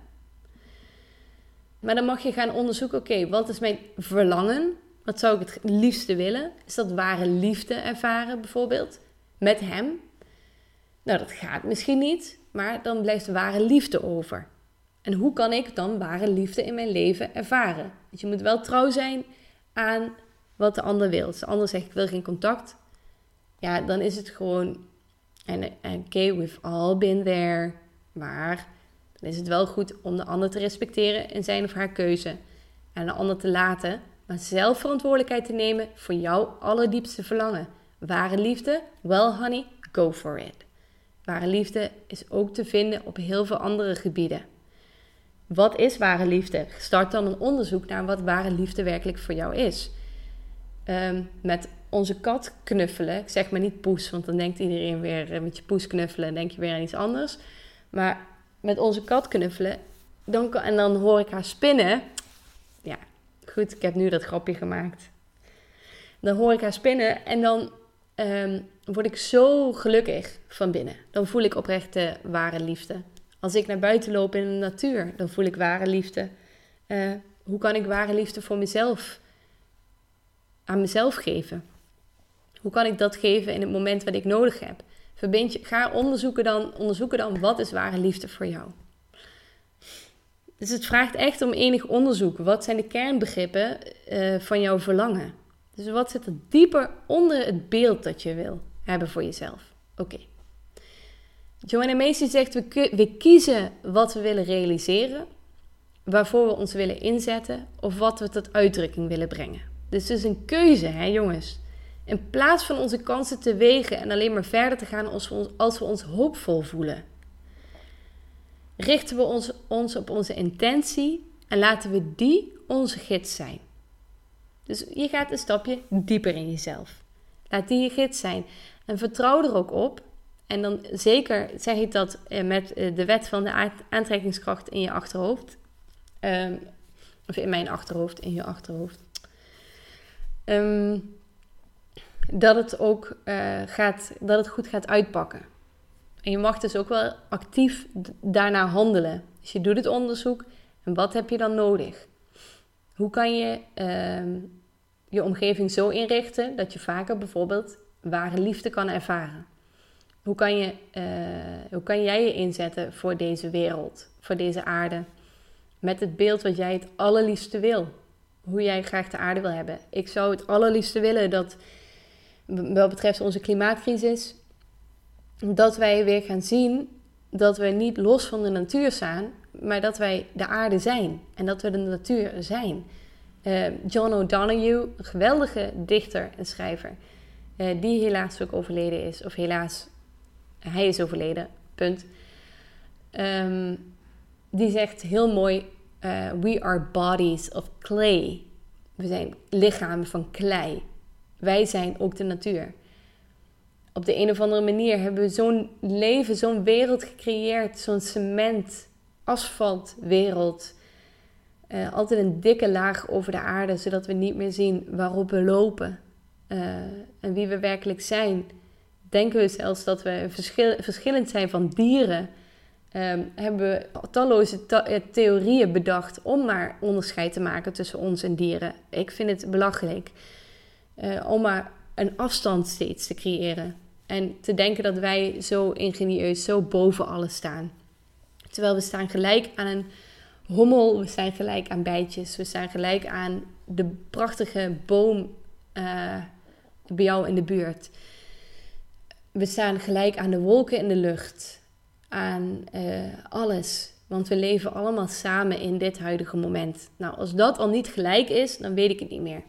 Maar dan mag je gaan onderzoeken, oké, wat is mijn verlangen? Wat zou ik het liefste willen? Is dat ware liefde ervaren bijvoorbeeld? Met hem? Nou, dat gaat misschien niet, maar dan blijft ware liefde over. En hoe kan ik dan ware liefde in mijn leven ervaren? Dus je moet wel trouw zijn aan wat de ander wil. Als de ander zegt ik wil geen contact, ja, dan is het gewoon. En okay, we've all been there. Maar dan is het wel goed om de ander te respecteren in zijn of haar keuze. En de ander te laten, maar zelf verantwoordelijkheid te nemen voor jouw allerdiepste verlangen. Ware liefde, well honey, go for it. Ware liefde is ook te vinden op heel veel andere gebieden. Wat is ware liefde? Start dan een onderzoek naar wat ware liefde werkelijk voor jou is. Um, met onze kat knuffelen. Ik zeg maar niet poes, want dan denkt iedereen weer eh, met je poes knuffelen en denk je weer aan iets anders. Maar met onze kat knuffelen dan, en dan hoor ik haar spinnen. Ja, goed, ik heb nu dat grapje gemaakt. Dan hoor ik haar spinnen en dan um, word ik zo gelukkig van binnen. Dan voel ik oprechte ware liefde. Als ik naar buiten loop in de natuur, dan voel ik ware liefde. Uh, hoe kan ik ware liefde voor mezelf aan mezelf geven? Hoe kan ik dat geven in het moment wat ik nodig heb? Verbind je, ga onderzoeken dan, onderzoeken dan wat is ware liefde voor jou. Dus het vraagt echt om enig onderzoek. Wat zijn de kernbegrippen uh, van jouw verlangen? Dus wat zit er dieper onder het beeld dat je wil hebben voor jezelf? Oké. Joanna Macy zegt, we, we kiezen wat we willen realiseren, waarvoor we ons willen inzetten of wat we tot uitdrukking willen brengen. Dus het is een keuze, hè jongens. In plaats van onze kansen te wegen en alleen maar verder te gaan als we ons, als we ons hoopvol voelen, richten we ons, ons op onze intentie en laten we die onze gids zijn. Dus je gaat een stapje dieper in jezelf. Laat die je gids zijn. En vertrouw er ook op. En dan zeker zeg ik dat eh, met eh, de wet van de aantrekkingskracht in je achterhoofd. Ehm, of in mijn achterhoofd, in je achterhoofd. Um, dat het ook uh, gaat, dat het goed gaat uitpakken. En je mag dus ook wel actief daarna handelen. Dus je doet het onderzoek en wat heb je dan nodig? Hoe kan je uh, je omgeving zo inrichten dat je vaker bijvoorbeeld ware liefde kan ervaren? Hoe kan, je, uh, hoe kan jij je inzetten voor deze wereld, voor deze aarde? Met het beeld wat jij het allerliefste wil. Hoe jij graag de aarde wil hebben. Ik zou het allerliefste willen dat wat betreft onze klimaatcrisis, dat wij weer gaan zien dat we niet los van de natuur staan, maar dat wij de aarde zijn en dat we de natuur zijn. Uh, John O'Donoghue, een geweldige dichter en schrijver, uh, die helaas ook overleden is, of helaas, hij is overleden, punt. Um, die zegt heel mooi: uh, We are bodies of clay. We zijn lichamen van klei. Wij zijn ook de natuur. Op de een of andere manier hebben we zo'n leven, zo'n wereld gecreëerd, zo'n cement, asfaltwereld. Uh, altijd een dikke laag over de aarde, zodat we niet meer zien waarop we lopen uh, en wie we werkelijk zijn. Denken we zelfs dat we verschil, verschillend zijn van dieren. Um, hebben we talloze eh, theorieën bedacht om maar onderscheid te maken tussen ons en dieren. Ik vind het belachelijk om maar een afstand steeds te creëren. En te denken dat wij zo ingenieus, zo boven alles staan. Terwijl we staan gelijk aan een hommel, we staan gelijk aan bijtjes, we staan gelijk aan de prachtige boom uh, bij jou in de buurt. We staan gelijk aan de wolken in de lucht, aan uh, alles. Want we leven allemaal samen in dit huidige moment. Nou, als dat al niet gelijk is, dan weet ik het niet meer.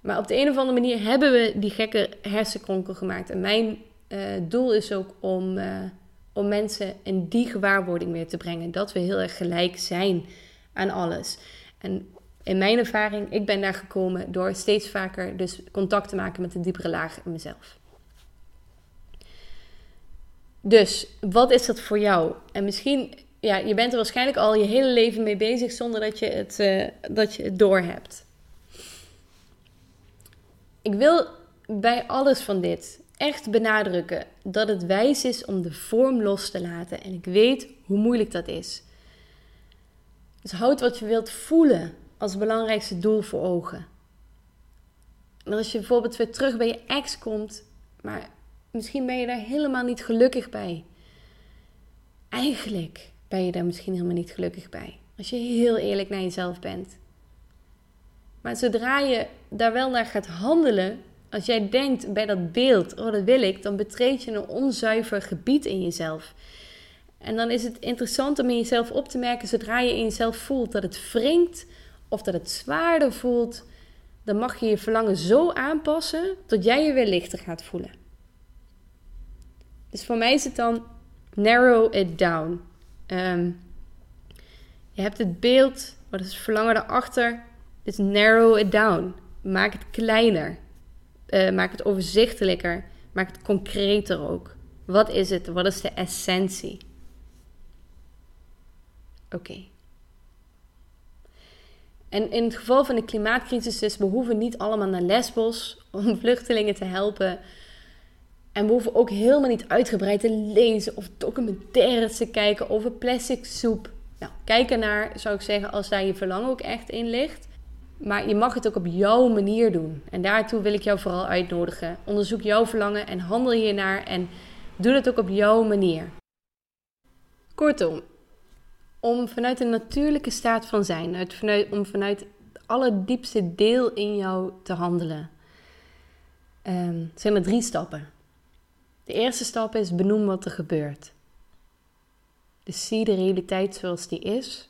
Maar op de een of andere manier hebben we die gekke hersenkronkel gemaakt. En mijn uh, doel is ook om, om mensen in die gewaarwording weer te brengen. Dat we heel erg gelijk zijn aan alles. En in mijn ervaring, ik ben daar gekomen door steeds vaker dus contact te maken met de diepere laag in mezelf. Dus wat is dat voor jou? En misschien, ja, je bent er waarschijnlijk al je hele leven mee bezig zonder dat je het, uh, dat je het doorhebt. Ik wil bij alles van dit echt benadrukken dat het wijs is om de vorm los te laten. En ik weet hoe moeilijk dat is. Dus houd wat je wilt voelen als belangrijkste doel voor ogen. En als je bijvoorbeeld weer terug bij je ex komt, maar misschien ben je daar helemaal niet gelukkig bij. Eigenlijk ben je daar misschien helemaal niet gelukkig bij. Als je heel eerlijk naar jezelf bent. Maar zodra je daar wel naar gaat handelen, als jij denkt bij dat beeld, oh dat wil ik, dan betreed je een onzuiver gebied in jezelf. En dan is het interessant om in jezelf op te merken, zodra je in jezelf voelt dat het wringt of dat het zwaarder voelt, dan mag je je verlangen zo aanpassen dat jij je weer lichter gaat voelen. Dus voor mij is het dan narrow it down. Ehm, je hebt het beeld, wat is het verlangen daarachter? Dus narrow it down. Maak het kleiner. Uh, maak het overzichtelijker. Maak het concreter ook. Wat is het? Wat is de essentie? Oké. En in het geval van de klimaatcrisis is, we hoeven niet allemaal naar Lesbos om [laughs] vluchtelingen te helpen. En we hoeven ook helemaal niet uitgebreid te lezen of documentaires te kijken over plastic soep. Nou, kijk ernaar, zou ik zeggen, als daar je verlangen ook echt in ligt. Maar je mag het ook op jouw manier doen. En daartoe wil ik jou vooral uitnodigen. Onderzoek jouw verlangen en handel hiernaar en doe dat ook op jouw manier. Kortom, om vanuit een natuurlijke staat van zijn, uit, om vanuit het allerdiepste deel in jou te handelen, um, zijn er drie stappen. De eerste stap is benoem wat er gebeurt. Dus zie de realiteit zoals die is.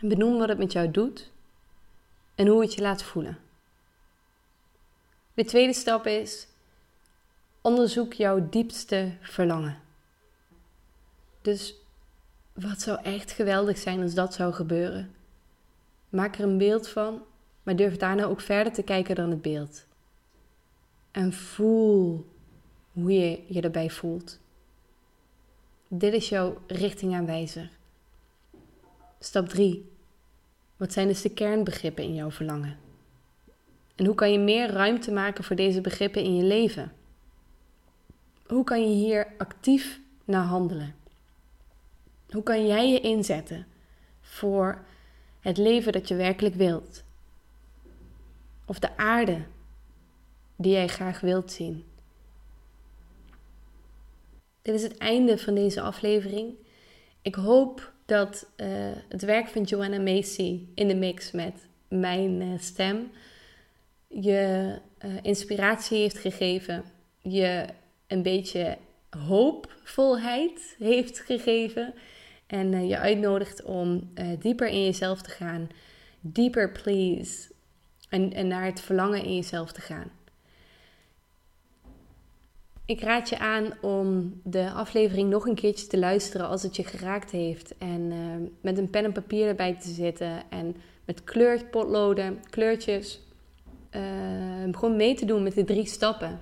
En benoem wat het met jou doet en hoe het je laat voelen. De tweede stap is onderzoek jouw diepste verlangen. Dus wat zou echt geweldig zijn als dat zou gebeuren? Maak er een beeld van, maar durf daarna ook verder te kijken dan het beeld. En voel hoe je je erbij voelt. Dit is jouw richtingaanwijzer. Stap 3. Wat zijn dus de kernbegrippen in jouw verlangen? En hoe kan je meer ruimte maken voor deze begrippen in je leven? Hoe kan je hier actief naar handelen? Hoe kan jij je inzetten voor het leven dat je werkelijk wilt? Of de aarde die jij graag wilt zien? Dit is het einde van deze aflevering. Ik hoop dat uh, het werk van Joanna Macy in de mix met mijn uh, stem je uh, inspiratie heeft gegeven, je een beetje hoopvolheid heeft gegeven en je uitnodigt om dieper in jezelf te gaan, dieper please, en, en naar het verlangen in jezelf te gaan. Ik raad je aan om de aflevering nog een keertje te luisteren als het je geraakt heeft. En uh, met een pen en papier erbij te zitten en met kleurpotloden, kleurtjes, uh, gewoon mee te doen met de drie stappen.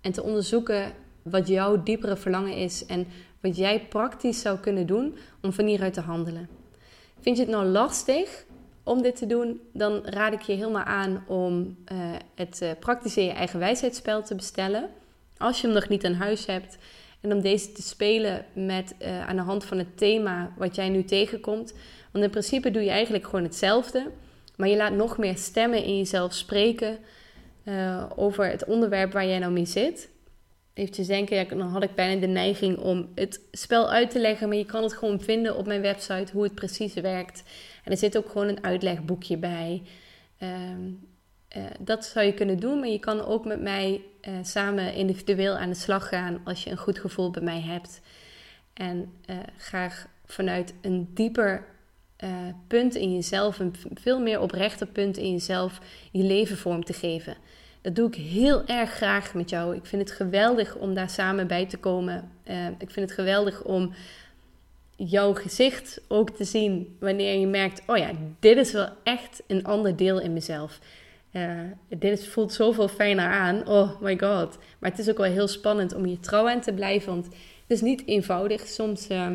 En te onderzoeken wat jouw diepere verlangen is en wat jij praktisch zou kunnen doen om van hieruit te handelen. Vind je het nou lastig om dit te doen, dan raad ik je helemaal aan om uh, het praktische je eigen wijsheidsspel te bestellen. Als je hem nog niet aan huis hebt. En om deze te spelen met, uh, aan de hand van het thema wat jij nu tegenkomt. Want in principe doe je eigenlijk gewoon hetzelfde. Maar je laat nog meer stemmen in jezelf spreken uh, over het onderwerp waar jij nou mee zit. eventjes denken, ja, dan had ik bijna de neiging om het spel uit te leggen, maar je kan het gewoon vinden op mijn website hoe het precies werkt. En er zit ook gewoon een uitlegboekje bij. Ehm, eh, dat zou je kunnen doen, maar je kan ook met mij uh, samen individueel aan de slag gaan als je een goed gevoel bij mij hebt. En uh, graag vanuit een dieper punt in jezelf, een veel meer oprechter punt in jezelf, je leven vorm te geven. Dat doe ik heel erg graag met jou. Ik vind het geweldig om daar samen bij te komen. ik vind het geweldig om jouw gezicht ook te zien wanneer je merkt: oh ja, dit is wel echt een ander deel in mezelf. Uh, dit is, voelt zoveel fijner aan. Oh my god. Maar het is ook wel heel spannend om je trouw aan te blijven. Want het is niet eenvoudig. Soms uh,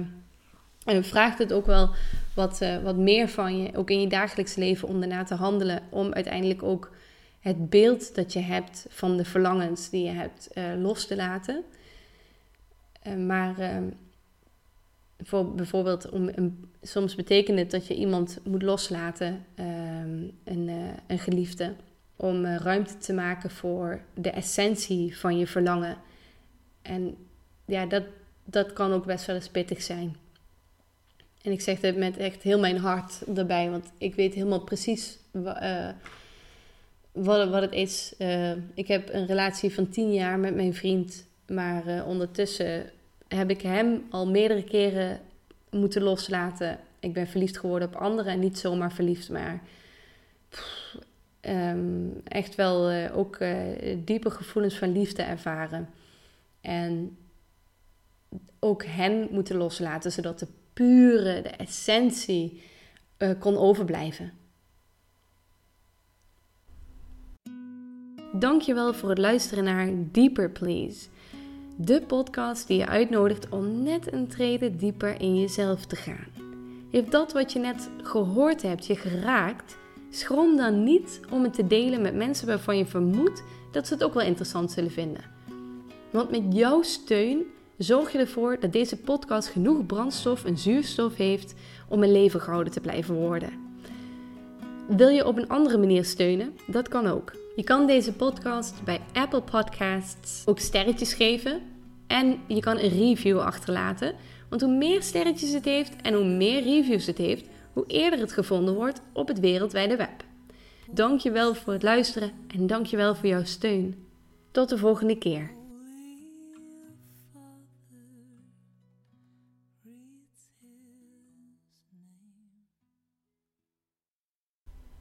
vraagt het ook wel wat, uh, wat meer van je. Ook in je dagelijks leven om daarna te handelen. Om uiteindelijk ook het beeld dat je hebt van de verlangens die je hebt los te laten. maar ehm, voor, bijvoorbeeld, om een, soms betekent het dat je iemand moet loslaten, ehm, een, een geliefde om eh, ruimte te maken voor de essentie van je verlangen. En ja, dat, dat kan ook best wel eens pittig zijn. En ik zeg dit met echt heel mijn hart erbij, want ik weet helemaal precies uh, wat, wat het is. Uh, ik heb een relatie van tien jaar met mijn vriend, maar ondertussen heb ik hem al meerdere keren moeten loslaten. Ik ben verliefd geworden op anderen en niet zomaar verliefd, maar Ehm, echt wel uh, ook uh, diepe gevoelens van liefde ervaren. En ook hen moeten loslaten, zodat de pure, de essentie uh, kon overblijven. Dankjewel voor het luisteren naar Deeper Please. De podcast die je uitnodigt om net een trede dieper in jezelf te gaan. Heeft dat wat je net gehoord hebt je geraakt? Schroom dan niet om het te delen met mensen waarvan je vermoedt dat ze het ook wel interessant zullen vinden. Want met jouw steun zorg je ervoor dat deze podcast genoeg brandstof en zuurstof heeft om een leven gehouden te blijven worden. Wil je op een andere manier steunen? Dat kan ook. Je kan deze podcast bij Apple Podcasts ook sterretjes geven en je kan een review achterlaten. Want hoe meer sterretjes het heeft en hoe meer reviews het heeft, hoe eerder het gevonden wordt op het wereldwijde web. Dankjewel voor het luisteren en dankjewel voor jouw steun. Tot de volgende keer.